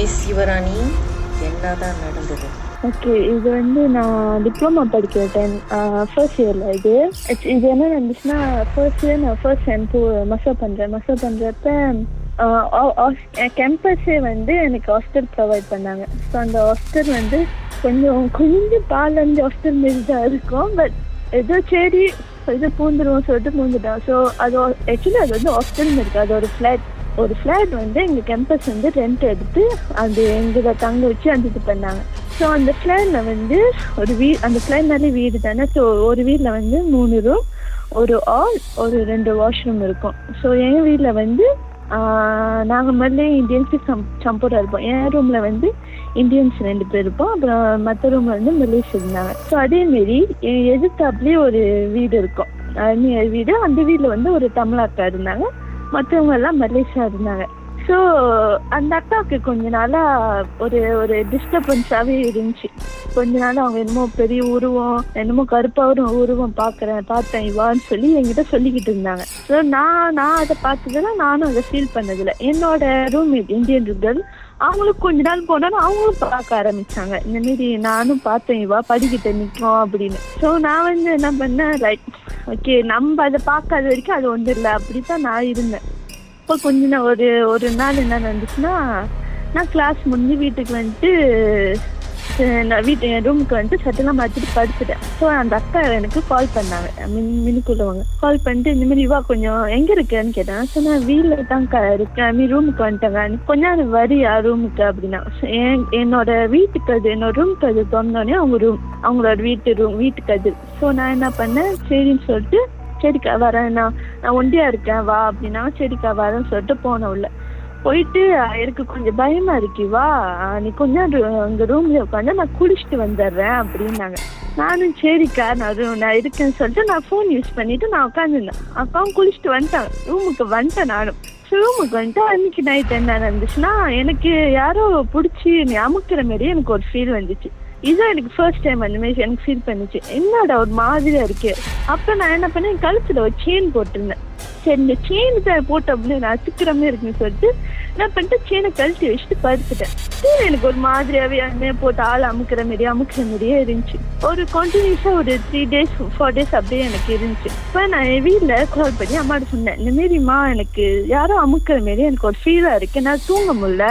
Miss Sivarani. என்னதான் நடந்தது? Okay இது வந்து நான் டிப்ளமா படிக்கிற டைம் ஃபர்ஸ்ட் இயரில் இது. இது என்ன நடந்துச்சுன்னா ஃபர்ஸ்ட் இயர் நான் ஃபர்ஸ்ட் செம் போ பண்ணுறேன் மசா பண்ணுறப்ப கேம்பஸே வந்து எனக்கு ஹாஸ்டல் ப்ரொவைட் பண்ணாங்க. ஸோ அந்த ஹாஸ்டல் வந்து கொஞ்சம் கொஞ்சம் பாலஞ்சு ஹாஸ்டல் மாரி தான் இருக்கும். பட் ஏதோ சரி இது பூந்துருவோம் சொல்லிட்டு பூந்துட்டோம். ஸோ அது ஆக்சுவலி அது வந்து ஹாஸ்டல் இருக்குது அது ஒரு ஃப்ளாட் ஒரு ஃப்ளாட் வந்து எங்கள் கேம்பஸ் வந்து ரெண்ட் எடுத்து அது எங்களை தங்க வச்சு அந்த இது பண்ணாங்க ஸோ அந்த ஃப்ளாட்டில் வந்து ஒரு வீ அந்த ஃப்ளாட்னாலே வீடு தானே. ஸோ ஒரு வீட்டில் வந்து மூணு ரூம் ஒரு ஆல் ஒரு ரெண்டு வாஷ்ரூம் இருக்கும். ஸோ எங்கள் வீட்டில் வந்து நாங்கள் முதல்ல இந்தியன்ஸு சம் சம்பூரா இருப்போம். என் ரூமில் வந்து இந்தியன்ஸ் ரெண்டு பேர் இருப்போம். அப்புறம் மற்ற ரூமில் வந்து மலேஸ் இருந்தாங்க. ஸோ அதேமாரி என் எதிர்த்தாப்புலேயே ஒரு வீடு இருக்கும். வீடு. அந்த வீட்டில் வந்து ஒரு தமிழாக்கா இருந்தாங்க. மற்றவங்க எல்லாம் மலேசியா இருந்தாங்க. ஸோ அந்த அக்காவுக்கு கொஞ்ச நாளா ஒரு ஒரு டிஸ்டர்பன்ஸாகவே இருந்துச்சு. கொஞ்ச நாள் அவங்க என்னமோ பெரிய உருவம் என்னமோ கருப்பாவும் உருவம் பார்க்குறேன் பார்த்தேன் இவான்னு சொல்லி என்கிட்ட சொல்லிக்கிட்டு இருந்தாங்க. ஸோ நான் நான் அதை பார்த்ததுல நானும் அதை ஃபீல் பண்ணதில்லை. என்னோட ரூம்மேட் இந்தியன் கேர்ள் அவங்களுக்கு கொஞ்ச நாள் போனாலும் அவங்களும் பார்க்க ஆரம்பிச்சாங்க. இந்த மாரி நானும் பார்த்தேன் இவா படிக்கிட்ட நிற்கும் அப்படின்னு. ஸோ நான் வந்து என்ன பண்ணேன் ரைட் ஓகே நம்ம அதை பார்க்காத வரைக்கும் அது ஒன்றும் இல்லை. அப்படி தான் நான் இருந்தேன். இப்போ கொஞ்ச நாள் ஒரு ஒரு நாள் என்ன நடந்துச்சுன்னா நான் கிளாஸ் முடிஞ்சு வீட்டுக்கு வந்துட்டு நான் வீட்டு என் ரூமுக்கு வந்துட்டு சட்டெல்லாம் மாற்றிட்டு படுத்துட்டேன். ஸோ அந்த அக்கா எனக்கு கால் பண்ணாங்க. மின் மினுக்குள்ளவங்க கால் பண்ணிட்டு இந்த மாதிரி இவா கொஞ்சம் எங்கே இருக்கேன்னு கேட்டேன். ஸோ நான் வீட்டில் தான்க்கா இருக்கேன். மீன் ரூமுக்கு வந்துட்டேங்க கொஞ்ச நேரம் வரியா ரூமுக்கு அப்படின்னா. என்னோட வீட்டுக்கு அது என்னோட ரூமுக்கு அது திறந்தோடனே அவங்க ரூம் அவங்களோட வீட்டு ரூம் வீட்டுக்கு அது. ஸோ நான் என்ன பண்ணேன் சரின்னு சொல்லிட்டு சரிக்கா வரேன். நான் நான் ஒண்டியா இருக்கேன். வா அப்படின்னா சரிக்கா வரேன்னு சொல்லிட்டு போன உள்ள. போயிட்டு எனக்கு கொஞ்சம் பயமா இருக்குவா நீ கொஞ்சம் அங்க ரூம்ல உட்காந்து நான் குளிச்சுட்டு வந்துடுறேன் அப்படின்னாங்க. நானும் சரிக்கா நான் room- நான் இருக்கேன்னு சொல்லிட்டு நான் ஃபோன் யூஸ் பண்ணிட்டு நான் உட்காந்துருந்தேன் அக்காவும் குளிச்சுட்டு வந்துட்டாங்க. ரூமுக்கு வந்துட்டேன் நானும். ரூமுக்கு வந்துட்டு அன்னைக்கு நைட் என்ன நடந்துச்சுன்னா எனக்கு யாரோ பிடிச்சி நீ அமுக்கிற மாதிரி எனக்கு ஒரு ஃபீல் வந்துச்சு. இதுதான் எனக்கு ஃபர்ஸ்ட் டைம் அந்த மாதிரி எனக்கு ஃபீல் பண்ணுச்சு. என்னடா ஒரு மாதிரியா இருக்கு. அப்ப நான் என்ன பண்ணேன்? கழுத்துல ஒரு செயின் போட்டிருந்தேன். சரி இந்த செயின் போட்ட அப்படின்னு நான் அச்சுக்கிற மாதிரி இருக்குன்னு சொல்லிட்டு நான் பண்ணிட்டு சேனை கழட்டி வச்சுட்டு படுத்துட்டேன். சரி எனக்கு ஒரு மாதிரியாவே அண்ணே போட்டு ஆள் அமுக்கிற மாதிரி அமுக்கிற மாதிரியே இருந்துச்சு. ஒரு கண்டினியூஸா ஒரு த்ரீ டேஸ் ஃபோர் டேஸ் அப்படியே எனக்கு இருந்துச்சு. இப்போ நான் என் வீட்டில் கால் பண்ணி அம்மாட்ட சொன்னேன் இந்த மாரிம்மா எனக்கு யாரோ அமுக்கிற மாரி எனக்கு ஒரு ஃபீலா இருக்கு. நான் தூங்க முடியல.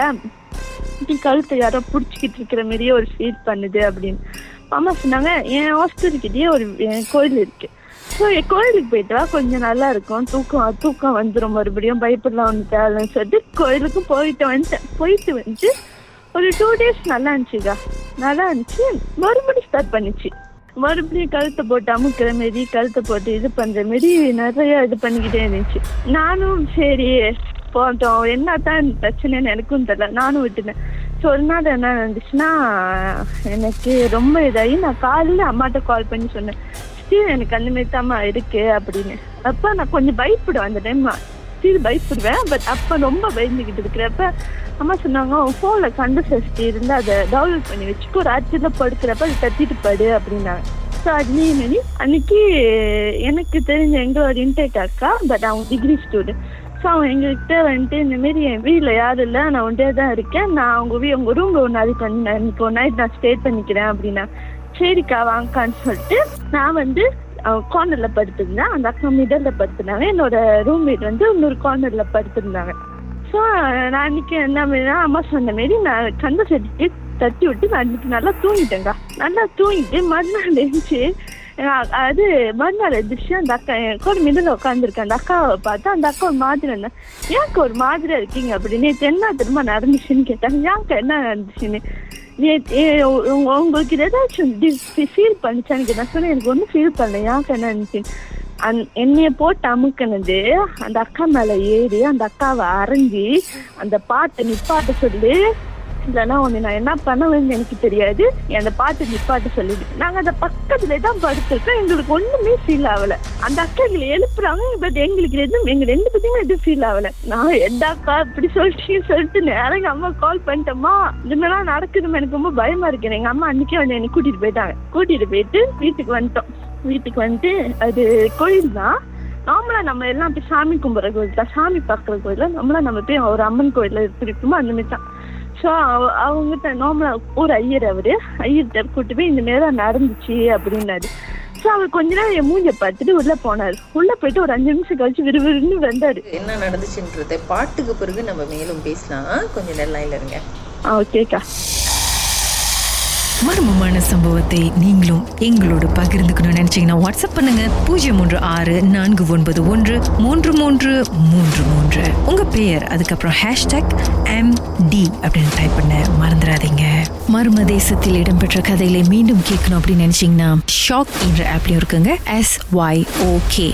இப்படி கழுத்தை யாரோ பிடிச்சிக்கிட்டு இருக்கிற மாதிரியே ஒரு ஃபீல் பண்ணுது அப்படின்னு. அம்மா சொன்னாங்க என் ஹாஸ்டல்கிட்டயே ஒரு என் கோயில் இருக்கு. ஸோ கோயிலுக்கு போயிட்டு வா கொஞ்சம் நல்லா இருக்கும். தூக்கம் தூக்கம் வந்துடும் மறுபடியும். பயப்படலாம் ஒன்று தேவைன்னு சொல்லிட்டு கோயிலுக்கு போயிட்டு வந்துட்டேன். போயிட்டு வந்துட்டு ஒரு டூ டேஸ் நல்லா இருந்துச்சுக்கா. நல்லா இருந்துச்சு. மறுபடியும் ஸ்டார்ட் பண்ணிச்சு. மறுபடியும் கழுத்தை போட்டு அமுக்கிற மாரி கழுத்தை போட்டு இது பண்ற மாரி நிறைய இது பண்ணிக்கிட்டே இருந்துச்சு. நானும் சரி போட்டோம் என்ன தான் பிரச்சனைன்னு எனக்கும் தெரியல. நானும் விட்டுட்டேன். ஸோ ஒரு நாள் என்ன நடந்துச்சுன்னா எனக்கு ரொம்ப இதாகி நான் காலையில் அம்மாட்ட கால் பண்ணி சொன்னேன். சீ எனக்கு அந்த மாதிரி தாம்மா இருக்கு அப்படின்னு. அப்ப நான் கொஞ்சம் பயப்படுவேன் அந்த டைம் சீர் பயப்படுவேன் பட் அப்ப ரொம்ப பயந்துக்கிட்டு இருக்கிறப்ப அம்மா சொன்னாங்க உன் ஃபோனில் கண்டு சஷ்டி இருந்து அதை டவுன்லோட் பண்ணி வச்சுக்கோ. ராத்திரியில் படுக்கிறப்ப அதை தட்டிட்டு படு அப்படின்னாங்க. ஸோ அதுலேயே அன்னைக்கு எனக்கு தெரிஞ்ச எங்களோட இன்டேக் அக்கா பட் அவன் டிகிரி ஸ்டூடெண்ட் ஸோ அவன் எங்ககிட்ட வந்துட்டு இந்த மாரி என் வீட்டில் யாரும் இல்லை நான் ஒன்றே தான் இருக்கேன். நான் அவங்க வீ உங்கள் ரூமில் ஒரு நாளைக்கு வந்து நான் இன்னைக்கு ஒரு நைட் நான் ஸ்டே பண்ணிக்கிறேன் அப்படின்னா. சரிக்கா வாங்கக்கான்னு சொல்லிட்டு நான் வந்து கார்னரில் படுத்திருந்தேன். அந்த அக்கா மிடல்ல படுத்திருந்தாங்க. என்னோட ரூம்மேட் வந்து இன்னொரு கார்னரில் படுத்திருந்தாங்க. ஸோ நான் அன்னைக்கு என்ன பண்ணேன்னா, அம்மா சொன்ன மாரி நான் கந்த செடிக்கு தட்டி விட்டு நான் அன்னைக்கு நல்லா தூங்கிட்டேங்க்கா நல்லா தூங்கிட்டு மறுநாள் எழுந்துச்சு அது மறுநாள் எழுந்திரிச்சு அந்த அக்கா என் கூட மிடில் உட்காந்துருக்கேன் அந்த அக்காவை பார்த்தா அந்த அக்கா ஒரு மாதிரி இருந்தேன் ஏன்க்கா ஒரு மாதிரியா இருக்கீங்க? அப்படின்னு நேற்று என்ன திரும்ப நடந்துச்சுன்னு கேட்டாங்க ஏன்க்கா என்ன நடந்துச்சுன்னு? உங்களுக்கு ஏதாச்சும் ஃபீல் பண்ணிச்சான்னு நான் சொன்னேன் எனக்கு ஒன்றும் ஃபீல் பண்ணல ஏன்க்கா என்ன அந் என்னைய போட்டு அமுக்கினது அந்த அக்கா மேல ஏறி அந்த அக்காவை அரைஞ்சி அந்த பாட்டை நிப்பாட்ட சொல்லி இல்லைன்னா ஒன்று நான் என்ன பண்ணுவேன்னு எனக்கு தெரியாது. அந்த பாட்டு நிப்பாட்டு சொல்லிட்டு நாங்கள் அந்த பக்கத்துல தான் படுத்திருக்கோம். எங்களுக்கு ஒன்றுமே ஃபீல் ஆகல. அந்த அக்கா எங்களை எழுப்புறாங்க. பட் எங்களுக்கு எதுவும் எங்க ரெண்டு பத்தியுமே எதுவும் ஃபீல் ஆகல. நான் எந்தாக்கா இப்படி சொல்லிட்டு சொல்லிட்டு நேரம் எங்கள் அம்மா கால் பண்ணிட்டோமா இதுமாதிரிலாம் நடக்குதுமா நடக்குதுன்னு எனக்கு ரொம்ப பயமா இருக்கு. எங்கள் அம்மா அன்னைக்கே வந்து என்னை கூட்டிட்டு போயிட்டாங்க. கூட்டிட்டு போயிட்டு வீட்டுக்கு வந்துட்டோம். வீட்டுக்கு வந்துட்டு அது கோயில் தான். நார்மலா நம்ம எல்லாம் போய் சாமி கும்பிட்ற கோயில் தான். சாமி பார்க்குற கோயில் நம்மளா நம்ம போய் ஒரு அம்மன் கோயிலில் இருக்குமோ அந்த மாதிரி தான் ஸோ அவங்ககிட்ட நார்மலா ஒரு ஐயர் அவரு. ஐயர்கிட்ட கூட்டு போய் இந்த மாதிரி தான் நடந்துச்சு அப்படின்னாரு. ஸோ அவர் கொஞ்ச நேரம் என் மூஞ்ச பார்த்துட்டு உள்ள போனாரு. உள்ள போயிட்டு ஒரு அஞ்சு நிமிஷம் கழிச்சு விறுவிறுன்னு வந்தாரு. என்ன நடந்துச்சுன்றத பாட்டுக்கு பிறகு நம்ம மேலும் பேசலாம். கொஞ்சம் நேரம் லைன்ல இருங்க. ஆ ஓகேக்கா. மர்மமான சம்பவத்தை நீங்களும் எங்களோடு பகிர்ந்துக்கணும்னு நினைச்சீங்கன்னா வாட்ஸ்அப் பண்ணுங்க. பூஜ்ஜியம் மூன்று ஆறு நான்கு ஒன்பது ஒன்று மூன்று மூன்று மூன்று மூன்று. உங்க பெயர் அதுக்கப்புறம் ஹேஷ்டாக் எம் டி அப்படின்னு டைப் பண்ண மறந்துடாதீங்க. மர்ம தேசத்தில் இடம்பெற்ற கதைகளை மீண்டும் கேட்கணும் அப்படின்னு நினைச்சீங்கன்னா ஷாக் என்ற ஆப்லயும் இருக்குங்க. S Y OK